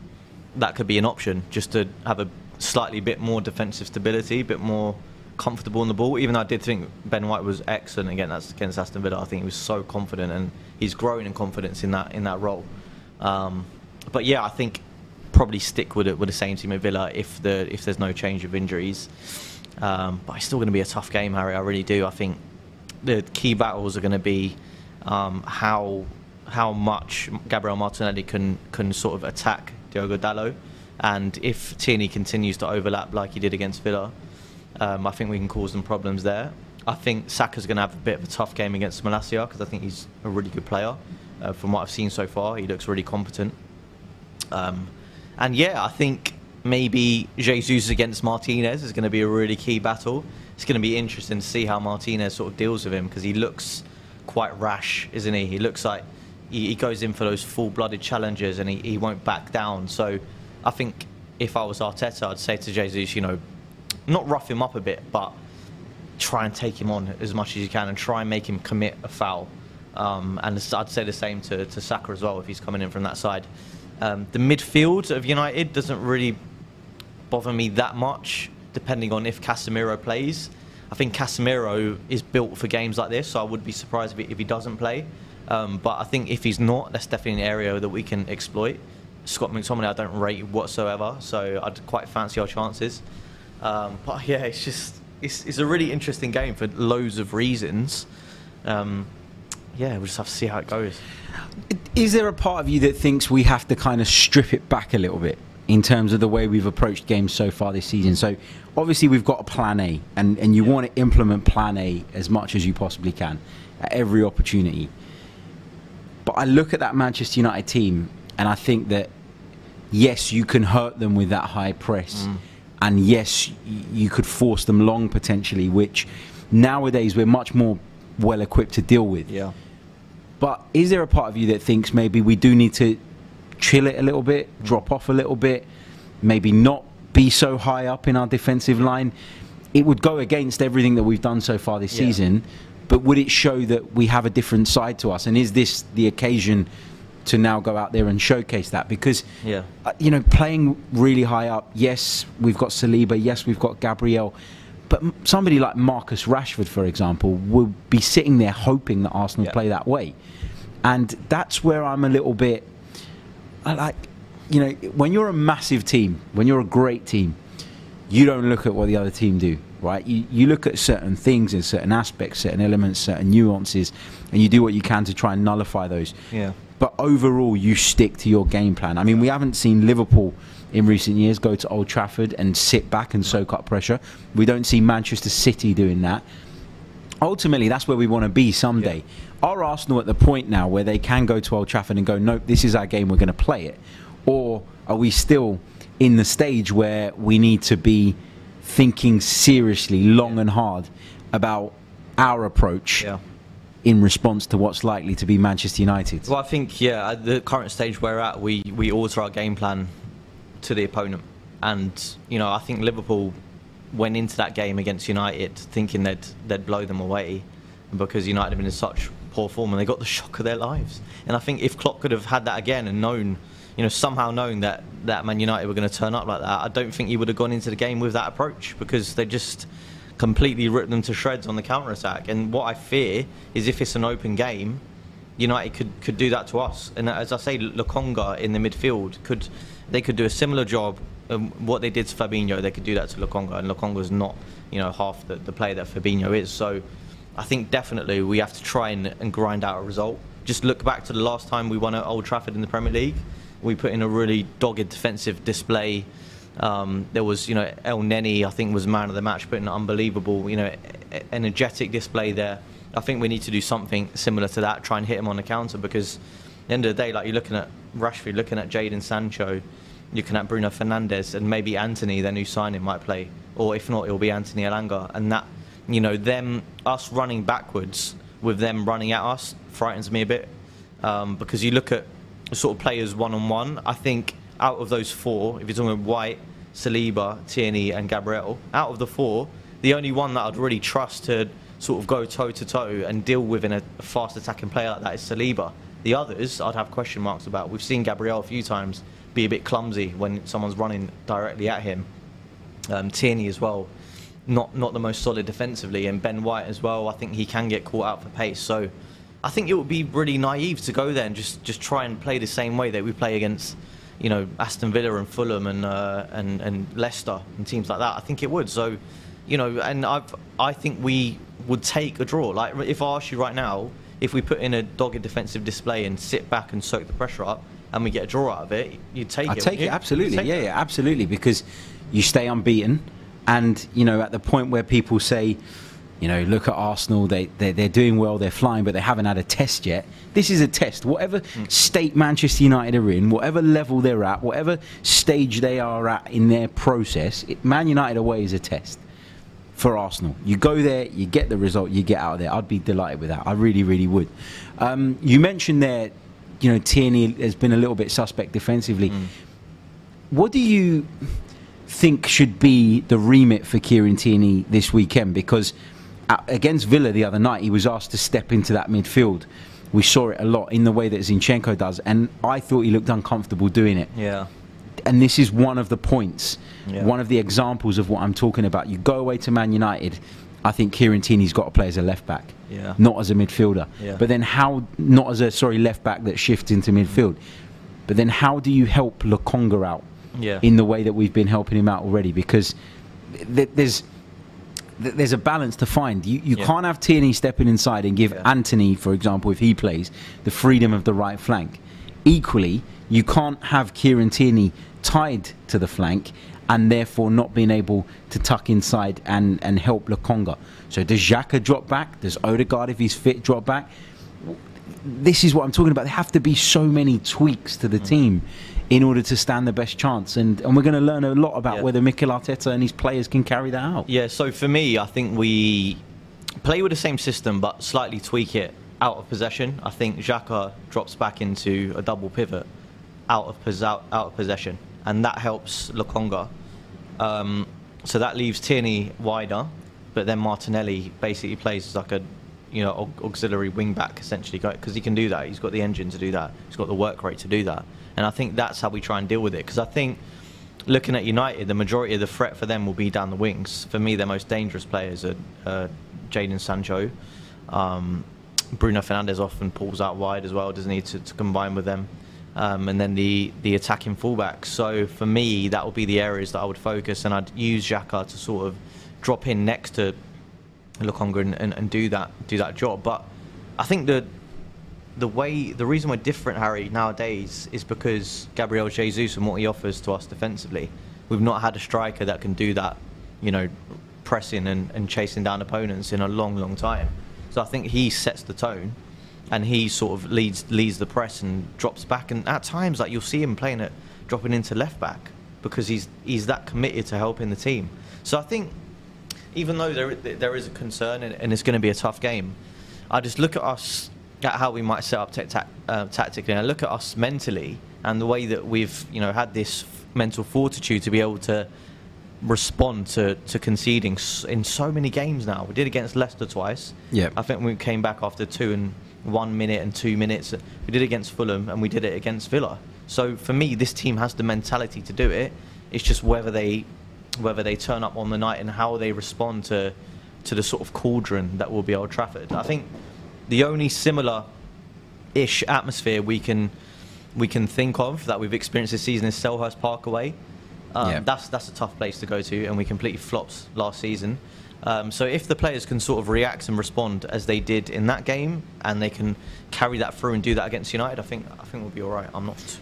that could be an option just to have a slightly bit more defensive stability, a bit more comfortable on the ball. Even though I did think Ben White was excellent again that's against Aston Villa, I think he was so confident and he's growing in confidence in that in that role. Um, but yeah, I think probably stick with it with the same team at Villa if the if there's no change of injuries. Um, but it's still going to be a tough game, Harry. I really do. I think the key battles are going to be um, how how much Gabriel Martinelli can can sort of attack Diogo Dalot, and if Tierney continues to overlap like he did against Villa, um, I think we can cause them problems there. I think Saka's going to have a bit of a tough game against Malacia because I think he's a really good player. Uh, from what I've seen so far, he looks really competent. Um, and yeah, I think maybe Jesus against Martinez is going to be a really key battle. It's going to be interesting to see how Martinez sort of deals with him because he looks quite rash, isn't he? He looks like he, he goes in for those full-blooded challenges and he, he won't back down. So I think if I was Arteta, I'd say to Jesus, you know, not rough him up a bit, but try and take him on as much as you can and try and make him commit a foul. Um, and I'd say the same to, to Saka as well if he's coming in from that side. Um, the midfield of United doesn't really bother me that much, depending on if Casemiro plays. I think Casemiro is built for games like this, so I would be surprised if he, if he doesn't play. Um, but I think if he's not, that's definitely an area that we can exploit. Scott McTominay, I don't rate whatsoever, so I'd quite fancy our chances. Um, but yeah, it's just it's, it's a really interesting game for loads of reasons. Um, yeah, we'll just have to see how it goes. Is there a part of you that thinks we have to kind of strip it back a little bit in terms of the way we've approached games so far this season? So obviously we've got a plan A, and, and you want to implement plan A as much as you possibly can at every opportunity. But I look at that Manchester United team, and I think that yes, you can hurt them with that high press, mm. and yes, you could force them long potentially, which nowadays we're much more well equipped to deal with. Yeah. But is there a part of you that thinks maybe we do need to chill it a little bit, mm. drop off a little bit, maybe not be so high up in our defensive line? It would go against everything that we've done so far this Yeah. season, but would it show that we have a different side to us? And is this the occasion to now go out there and showcase that? Because, Yeah. uh, you know, playing really high up, yes, we've got Saliba, yes, we've got Gabriel. But m- somebody like Marcus Rashford, for example, will be sitting there hoping that Arsenal Yeah. play that way. And that's where I'm a little bit. I like, you know, when you're a massive team, when you're a great team, you don't look at what the other team do, right? You, you look at certain things and certain aspects, certain elements, certain nuances, and you do what you can to try and nullify those. Yeah. But overall, you stick to your game plan. I mean, we haven't seen Liverpool in recent years go to Old Trafford and sit back and soak up pressure. We don't see Manchester City doing that. Ultimately, that's where we want to be someday. Are Arsenal at the point now where they can go to Old Trafford and go, nope, this is our game, we're going to play it? Or are we still in the stage where we need to be thinking seriously, long and hard about our approach Yeah. in response to what's likely to be Manchester United? Well, I think yeah, at the current stage we're at, we we alter our game plan to the opponent, and you know I think Liverpool went into that game against United thinking they'd they'd blow them away because United have been in such poor form and they got the shock of their lives. And I think if Klopp could have had that again and known, you know, somehow knowing that that Man United were going to turn up like that, I don't think he would have gone into the game with that approach because they just completely ripped them to shreds on the counter attack. And what I fear is if it's an open game, United could, could do that to us. And as I say, Lokonga in the midfield could they could do a similar job. Um, what they did to Fabinho, they could do that to Lokonga, and Lokonga's not you know half the, the player that Fabinho is. So I think definitely we have to try and, and grind out a result. Just look back to the last time we won at Old Trafford in the Premier League. We put in a really dogged defensive display. Um, there was, you know, Elneny, I think, was man of the match, putting an unbelievable, you know, energetic display there. I think we need to do something similar to that, try and hit him on the counter because at the end of the day, like you're looking at Rashford, looking at Jadon Sancho, looking at Bruno Fernandes, and maybe Antony, their new signing, might play, or if not, it'll be Anthony Elanga, and that you know, them us running backwards with them running at us frightens me a bit um, because you look at sort of players one on one. I think out of those four, if you're talking White, Saliba, Tierney, and Gabriel, out of the four, the only one that I'd really trust to sort of go toe to toe and deal with in a fast attacking player like that is Saliba. The others, I'd have question marks about. We've seen Gabriel a few times be a bit clumsy when someone's running directly at him. Um, Tierney as well, not not the most solid defensively, and Ben White as well. I think he can get caught out for pace. So I think it would be really naive to go there and just, just try and play the same way that we play against, you know, Aston Villa and Fulham and uh, and and Leicester and teams like that. I think it would. So, you know, and I've I think we would take a draw. Like if I ask you right now, if we put in a dogged defensive display and sit back and soak the pressure up, and we get a draw out of it, you take I it. take it absolutely. take Yeah, it. yeah, absolutely. Because you stay unbeaten, and you know at the point where people say, you know, look at Arsenal. They they're, they're doing well. They're flying, but they haven't had a test yet. This is a test. Whatever Mm. state Manchester United are in, whatever level they're at, whatever stage they are at in their process, it, Man United away is a test for Arsenal. You go there, you get the result, you get out of there. I'd be delighted with that. I really, really would. Um, you mentioned there, you know, Tierney has been a little bit suspect defensively. What do you think should be the remit for Kieran Tierney this weekend? Because against Villa the other night, he was asked to step into that midfield. We saw it a lot in the way that Zinchenko does, and I thought he looked uncomfortable doing it Yeah. and this is one of the points, Yeah. one of the examples of what I'm talking about. You go away to Man United, I think Kieran Tierney's got to play as a left back, Yeah. not as a midfielder. Yeah. But then how, not as a sorry left back that shifts into midfield. But then how do you help Lokonga out Yeah. in the way that we've been helping him out already? Because th- there's th- there's a balance to find. You you Yeah. can't have Tierney stepping inside and give Yeah. Antony, for example, if he plays, the freedom of the right flank. Equally, you can't have Kieran Tierney tied to the flank and therefore not being able to tuck inside and, and help Lokonga. So does Xhaka drop back? Does Odegaard, if he's fit, drop back? This is what I'm talking about. There have to be so many tweaks to Mm. the team in order to stand the best chance. And, and we're going to learn a lot about Yeah. whether Mikel Arteta and his players can carry that out. Yeah, so for me, I think we play with the same system but slightly tweak it out of possession. I think Xhaka drops back into a double pivot out of, pos- out, out of possession, and that helps Lokonga. Um, so that leaves Tierney wider, but then Martinelli basically plays as like a you know auxiliary wing back essentially because he can do that. He's got the engine to do that. He's got the work rate to do that, and I think that's how we try and deal with it. Because I think looking at United, the majority of the threat for them will be down the wings. For me, their most dangerous players are uh, Jadon Sancho. Um, Bruno Fernandes often pulls out wide as well, doesn't need to, to combine with them. Um, and then the, the attacking fullbacks. So for me, that would be the areas that I would focus, and I'd use Xhaka to sort of drop in next to Lokonga and, and, and do that do that job. But I think the the way the reason we're different, Harry, nowadays is because Gabriel Jesus and what he offers to us defensively. We've not had a striker that can do that, you know, pressing and, and chasing down opponents in a long, long time. So I think he sets the tone and he sort of leads leads the press and drops back and at times like you'll see him playing it dropping into left back because he's he's that committed to helping the team. So I think even though there there is a concern and, and it's going to be a tough game, I just look at us at how we might set up ta- ta- uh, tactically, and I look at us mentally and the way that we've you know had this f- mental fortitude to be able to respond to, to conceding s- in so many games now. We did against Leicester twice. Yep. I think we came back after two and one minute and two minutes. We did against Fulham and we did it against Villa. So for me, this team has the mentality to do it. It's just whether they whether they turn up on the night and how they respond to to the sort of cauldron that will be Old Trafford. I think the only similar ish atmosphere we can we can think of that we've experienced this season is Selhurst Park away. Um, Yeah. That's that's a tough place to go to, and we completely flopped last season. Um, so if the players can sort of react and respond as they did in that game, and they can carry that through and do that against United, I think I think we'll be all right. I'm not.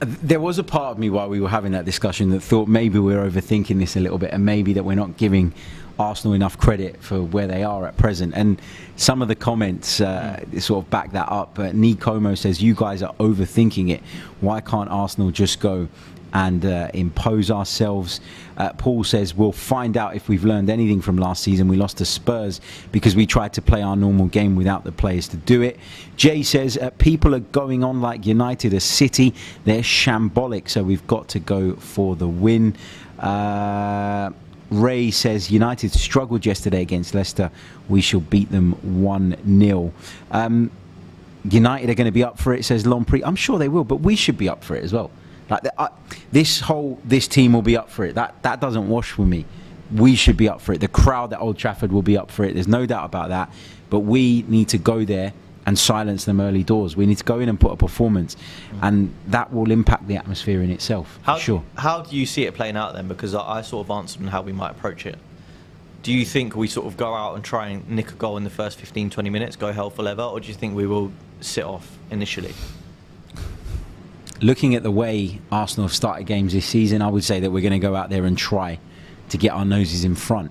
There was a part of me while we were having that discussion that thought maybe we're overthinking this a little bit and maybe that we're not giving Arsenal enough credit for where they are at present. And some of the comments uh, sort of back that up. Uh, Nick says, You guys are overthinking it. Why can't Arsenal just go and uh, impose ourselves. Uh, Paul says we'll find out if we've learned anything from last season. We lost to Spurs because we tried to play our normal game without the players to do it. Jay says uh, people are going on like United, a City. They're shambolic, so we've got to go for the win. Ray says United struggled yesterday against Leicester. We shall beat them 1 0. Um, United are going to be up for it, says Lomprey. I'm sure they will, but we should be up for it as well. Like uh, this whole this team will be up for it. That that doesn't wash with me. We should be up for it. The crowd at Old Trafford will be up for it. There's no doubt about that. But we need to go there and silence them early doors. We need to go in and put a performance, and that will impact the atmosphere in itself. How, sure. How do you see it playing out then? Because I, I sort of answered on how we might approach it. Do you think we sort of go out and try and nick a goal in the first 15, 20 minutes, go hell for leather, or do you think we will sit off initially? Looking at the way Arsenal have started games this season, I would say that we're going to go out there and try to get our noses in front.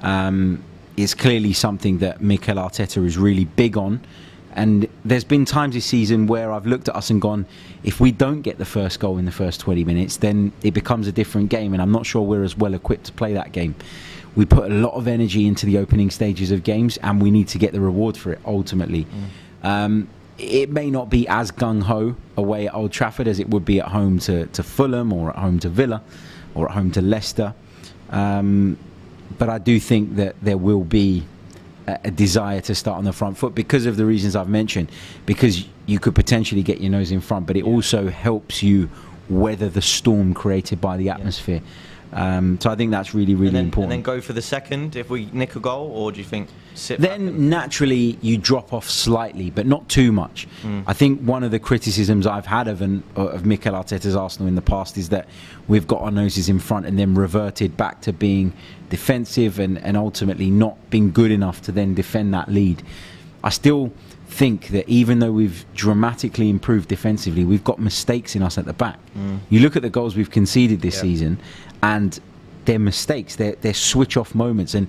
Um, it's clearly something that Mikel Arteta is really big on. And there's been times this season where I've looked at us and gone, if we don't get the first goal in the first 20 minutes, then it becomes a different game. And I'm not sure we're as well equipped to play that game. We put a lot of energy into the opening stages of games, and we need to get the reward for it ultimately. Mm. Um, it may not be as gung ho away at Old Trafford as it would be at home to, to Fulham or at home to Villa or at home to Leicester. Um, but I do think that there will be a, desire to start on the front foot because of the reasons I've mentioned. Because you could potentially get your nose in front, but it also helps you weather the storm created by the atmosphere. Yeah. Um, so I think that's really, really and then, important. And then go for the second if we nick a goal, or do you think sit? Then naturally you drop off slightly, but not too much. Mm. I think one of the criticisms I've had of an, of Mikel Arteta's Arsenal in the past is that we've got our noses in front and then reverted back to being defensive and, and ultimately not being good enough to then defend that lead. I still think that even though we've dramatically improved defensively, we've got mistakes in us at the back. Mm. You look at the goals we've conceded this yep. season, and they're mistakes, they're, they're switch off moments, and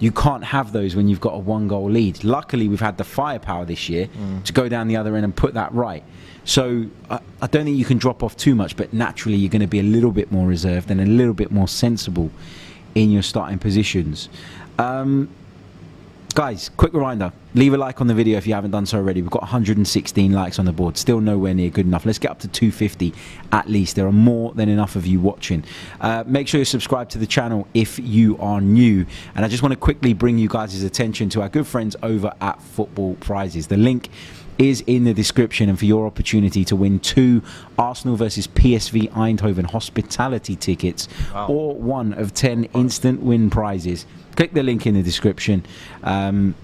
you can't have those when you've got a one goal lead. Luckily, we've had the firepower this year mm. to go down the other end and put that right. So I, I, don't think you can drop off too much, but naturally, you're going to be a little bit more reserved and a little bit more sensible in your starting positions. Um, guys, quick reminder leave a like on the video if you haven't done so already. We've got 116 likes on the board, still nowhere near good enough. Let's get up to 250 at least. There are more than enough of you watching. Uh, make sure you subscribe to the channel if you are new. And I just want to quickly bring you guys' attention to our good friends over at Football Prizes. The link is in the description and for your opportunity to win two Arsenal versus PSV Eindhoven hospitality tickets wow. or one of 10 instant win prizes click the link in the description. Um,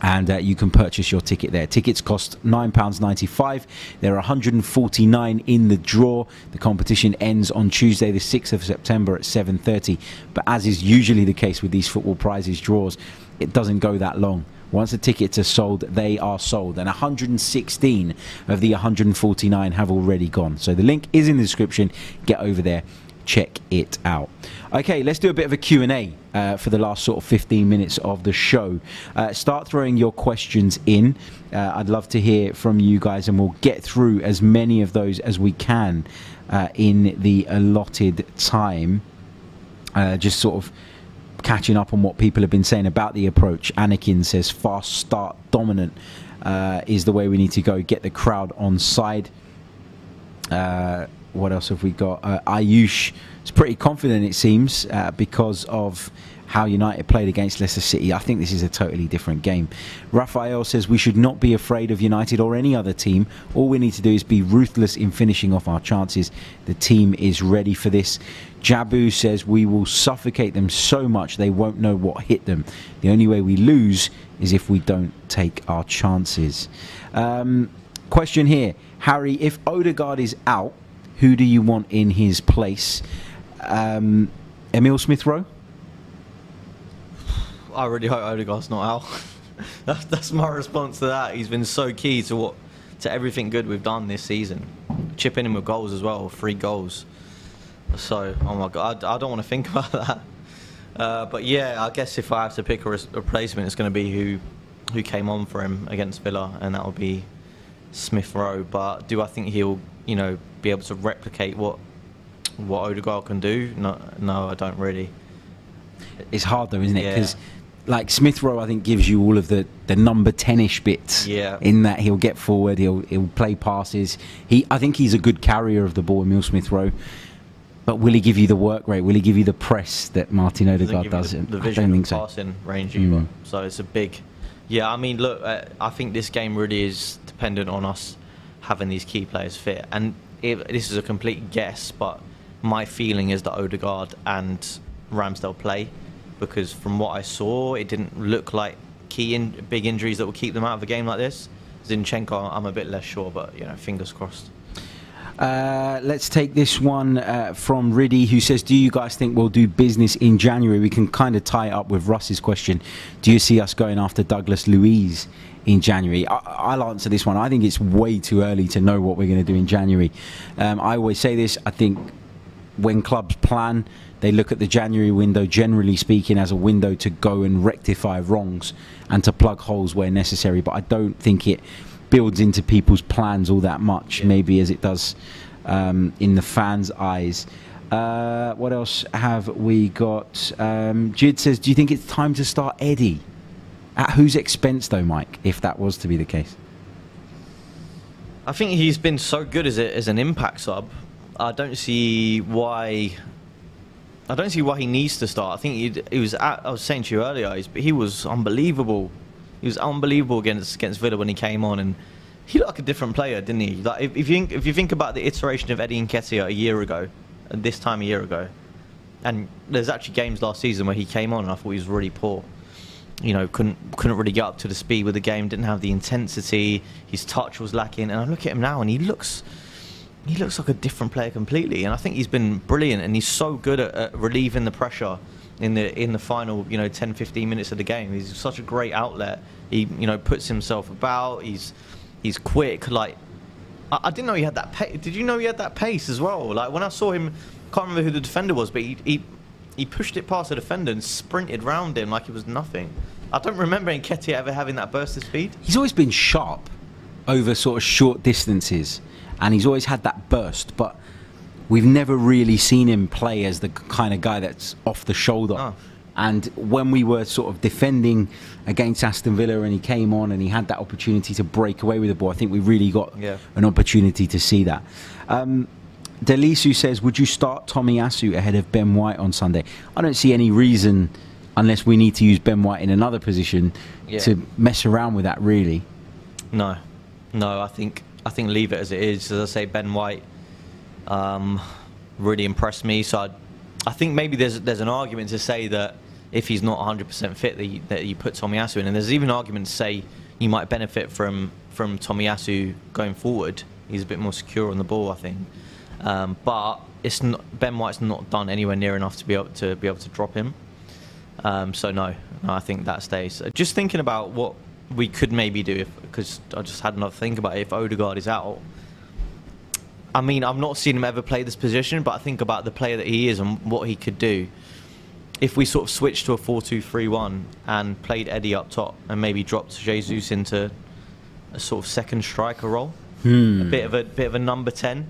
and uh, you can purchase your ticket there. Tickets cost £9.95. There are 149 in the draw. The competition ends on Tuesday, the 6th of September at 7.30. But as is usually the case with these football prizes draws, it doesn't go that long. Once the tickets are sold, they are sold. And 116 of the 149 have already gone. So the link is in the description. Get over there check it out. Okay, let's do a bit of a Q&A uh, for the last sort of 15 minutes of the show. Uh, start throwing your questions in. Uh, I'd love to hear from you guys, and we'll get through as many of those as we can uh, in the allotted time. Uh, just sort of catching up on what people have been saying about the approach. Anakin says fast start dominant uh, is the way we need to go. Get the crowd on side. What else have we got? Uh, Ayush is pretty confident, it seems, uh, because of how United played against Leicester City. I think this is a totally different game. Raphael says we should not be afraid of United or any other team. All we need to do is be ruthless in finishing off our chances. The team is ready for this. Jabu says we will suffocate them so much they won't know what hit them. The only way we lose is if we don't take our chances. Um, question here, Harry: If Odegaard is out, who do you want in his place? Um, Emil Smith Rowe? I really hope Odegaard's not out. that's, that's my response to that. He's been so key to what to everything good we've done this season. Chipping in with goals as well, three goals. So, oh my god, I, I don't want to think about that. Uh, but yeah, I guess if I have to pick a replacement, it's going to be who who came on for him against Villa, and that will be Smith Rowe. But do I think he'll, you know, be able to replicate what what Odegaard can do, no, no, I don't really. It's hard though, isn't it? Yeah. Because like Smith Rowe, I think gives you all of the, the number ten-ish bits. Yeah. In that he'll get forward, he'll he'll play passes. He, I think he's a good carrier of the ball, Emil Smith Rowe. But will he give you the work rate? Will he give you the press that Martin Odegaard does? the, the I vision don't think so. passing range Mm. So it's a big. Yeah, I mean, look, uh, I think this game really is dependent on us having these key players fit, and if, this is a complete guess, but my feeling is that Odegaard and Ramsdale play because from what I saw, it didn't look like key in, big injuries that will keep them out of a game like this. Zinchenko, I'm a bit less sure, but you know, fingers crossed. Uh, let's take this one uh, from Riddy, who says, "Do you guys think we'll do business in January?" We can kind of tie it up with Russ's question. Do you see us going after Douglas Luiz in January? I- I'll answer this one. I think it's way too early to know what we're going to do in January. Um, I always say this. I think when clubs plan, they look at the January window, generally speaking, as a window to go and rectify wrongs and to plug holes where necessary. But I don't think it builds into people's plans all that much, Yeah. maybe as it does um, in the fans' eyes. Uh, what else have we got? Um, Jid says, "Do you think it's time to start Eddie?" At whose expense, though, Mike? If that was to be the case, I think he's been so good as, a, as an impact sub. I don't see why. I don't see why he needs to start. I think he, was. At, I was saying to you earlier, he's, he was unbelievable. He was unbelievable against against Villa when he came on, and he looked like a different player, didn't he? Like if, if you think, if you think about the iteration of Eddie Nketiah a year ago, and this time a year ago, and there's actually games last season where he came on and I thought he was really poor. You know, couldn't couldn't really get up to the speed with the game, didn't have the intensity, his touch was lacking, and I look at him now and he looks he looks like a different player completely. And I think he's been brilliant and he's so good at, at relieving the pressure in the in the final, you know, 10, 15 minutes of the game. He's such a great outlet. He, you know, puts himself about, he's he's quick, like I, I didn't know he had that pace. Did you know he had that pace as well? Like when I saw him, can't remember who the defender was, but he he, he pushed it past the defender and sprinted round him like it was nothing. I don't remember Nketiah ever having that burst of speed. he's always been sharp over sort of short distances, and he's always had that burst. But we've never really seen him play as the kind of guy that's off the shoulder. Oh. And when we were sort of defending against Aston Villa, and he came on and he had that opportunity to break away with the ball, I think we really got Yeah. an opportunity to see that. Um, Delisu says, "Would you start Tomiyasu ahead of Ben White on Sunday?" I don't see any reason, unless we need to use Ben White in another position, Yeah. to mess around with that. Really, No, no. I think I think leave it as it is. As I say, Ben White um, really impressed me. So I, I think maybe there's there's an argument to say that if he's not 100% fit, that you, that you put Tomiyasu in, and there's even an argument to say you might benefit from from Tomiyasu going forward. He's a bit more secure on the ball, I think. Um, but it's not, Ben White's not done anywhere near enough to be able to be able to drop him. Um, so no, no, I think that stays. Uh, Just thinking about what we could maybe do, because I just had another think about it. If Odegaard is out, I mean, I've not seen him ever play this position, but I think about the player that he is and what he could do. If we sort of switched to a 4-2-3-1 and played Eddie up top and maybe dropped Jesus into a sort of second striker role, a bit of a bit of a number ten,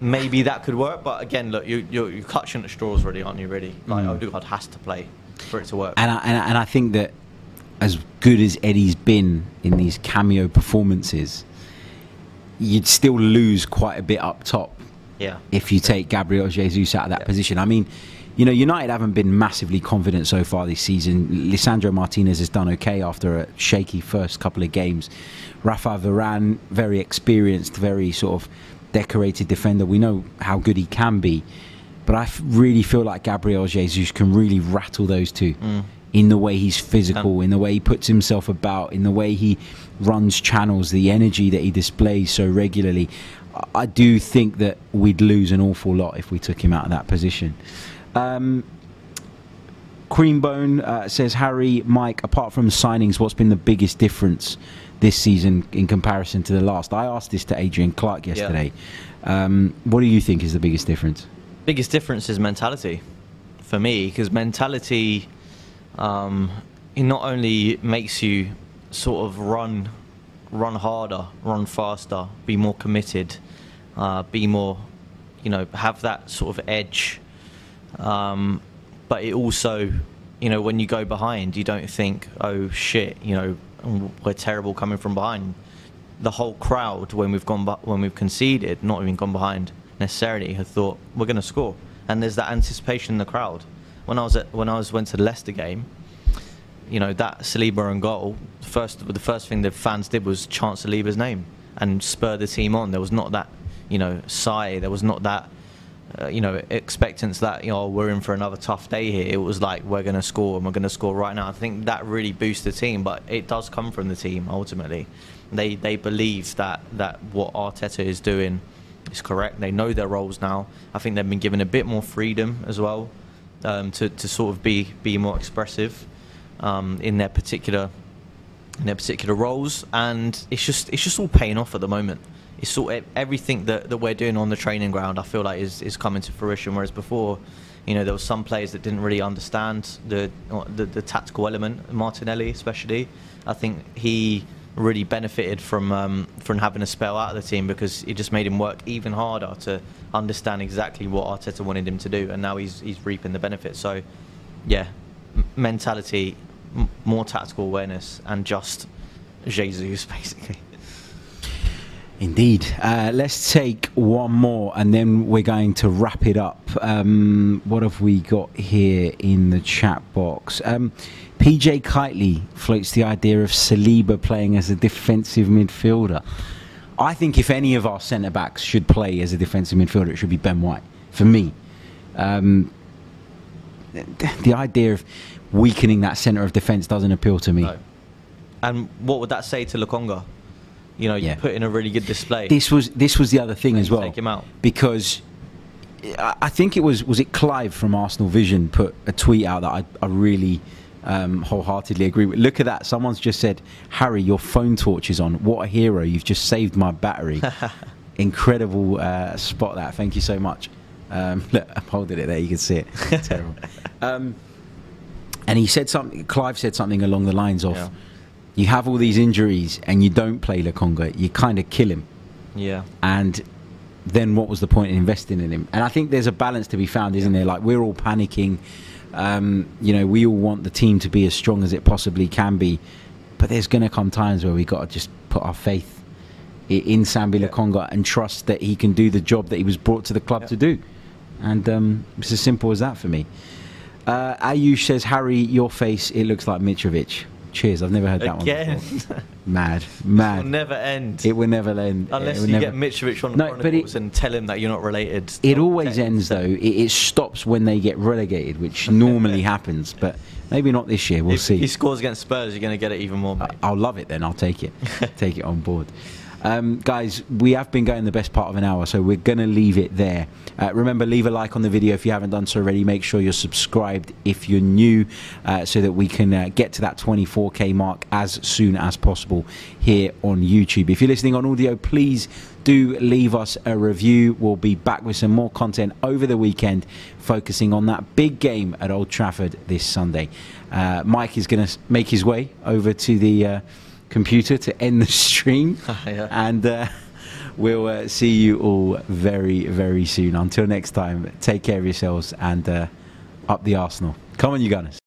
maybe that could work. But again, look, you, you're, you're clutching at straws, really, aren't you? Really, like Mm. Odegaard has to play for it to work. and I, and, I- and I think that as good as Eddie's been in these cameo performances, you'd still lose quite a bit up top yeah, if you take Gabriel Jesus out of that Yeah. position. I mean, you know, United haven't been massively confident so far this season. Lisandro Martinez has done okay after a shaky first couple of games. Rafa Varane, very experienced, very sort of decorated defender. We know how good he can be, but I f- really feel like Gabriel Jesus can really rattle those two. In the way he's physical, in the way he puts himself about, in the way he runs channels, the energy that he displays so regularly, I- I do think that we'd lose an awful lot if we took him out of that position. Um, Creambone uh, says, Harry, Mike, apart from signings, what's been the biggest difference this season in comparison to the last? I asked this to Adrian Clarke yesterday. Um, what do you think is the biggest difference? biggest difference is mentality for me because mentality um, it not only makes you sort of run run harder run faster be more committed uh, be more you know, have that sort of edge. Um, but it also, you know, when you go behind, you don't think, oh shit, you know, we're terrible coming from behind. The whole crowd, when we've gone, when we've conceded, not even gone behind necessarily, have thought we're going to score, and there's that anticipation in the crowd. When I was at, when I was went to the Leicester game, you know that Saliba and goal. First, the first thing the fans did was chant Saliba's name and spur the team on. There was not that, you know, sigh. There was not that, uh, you know, expectance that you know we're in for another tough day here. It was like we're going to score and we're going to score right now. I think that really boosts the team, but it does come from the team ultimately. They they believe that that what Arteta is doing is correct. They know their roles now. I think they've been given a bit more freedom as well um, to to sort of be be more expressive um, in their particular in their particular roles, and it's just it's just all paying off at the moment. It's sort of everything that, that we're doing on the training ground. I feel like is, is coming to fruition. Whereas before, you know, there was some players that didn't really understand the the, the tactical element. Martinelli, especially, I think he really benefited from um, from having a spell out of the team because it just made him work even harder to understand exactly what Arteta wanted him to do, and now he's he's reaping the benefits. So, yeah, mentality more tactical awareness and just Jesus, basically. Indeed. Uh, let's take one more and then we're going to wrap it up. Um, what have we got here in the chat box? Um, PJ Kitely floats the idea of Saliba playing as a defensive midfielder. I think if any of our centre backs should play as a defensive midfielder, it should be Ben White, for me. Um, the idea of weakening that centre of defence doesn't appeal to me. No. And what would that say to Lokonga? You know, you put in a really good display. This was this was the other thing as well. Take him out because I think it was was it Clive from Arsenal Vision put a tweet out that I, I really um, wholeheartedly agree with. Look at that! Someone's just said, "Harry, your phone torch is on. What a hero! You've just saved my battery." Incredible uh, spot that. Thank you so much. Um, look, I'm holding it there. You can see it. Terrible. Um, and he said something. Clive said something along the lines of, yeah. "You have all these injuries and you don't play Lokonga. You kind of kill him." Yeah. And then what was the point in investing in him? And I think there's a balance to be found, isn't there? Like we're all panicking. Um, you know, we all want the team to be as strong as it possibly can be, but there's going to come times where we got to just put our faith in Sambi yeah. Lokonga and trust that he can do the job that he was brought to the club yeah. to do. And um, it's as simple as that for me. Uh, Ayush says, Harry, your face, it looks like Mitrovic. Cheers. I've never heard that Again. one Mad, mad. It will never end. It will never end. Unless you never... get Mitrovic on the no, but it, and tell him that you're not related. It always ends though. It, it, stops when they get relegated, which normally happens. But maybe not this year. We'll if see. He scores against Spurs, you're going to get it even more. Mate. I'll love it then. I'll take it. take it on board. Um, guys, we have been going the best part of an hour, so we're going to leave it there. Uh, remember, leave a like on the video if you haven't done so already. Make sure you're subscribed if you're new, uh, so that we can uh, get to that 24k mark as soon as possible here on YouTube. If you're listening on audio, please do leave us a review. We'll be back with some more content over the weekend, focusing on that big game at Old Trafford this Sunday. Uh, Mike is going to make his way over to the uh, computer to end the stream. yeah. And uh, we'll uh, see you all very, very soon. Until next time, take care of yourselves and uh, up the Arsenal. Come on, you Gunners.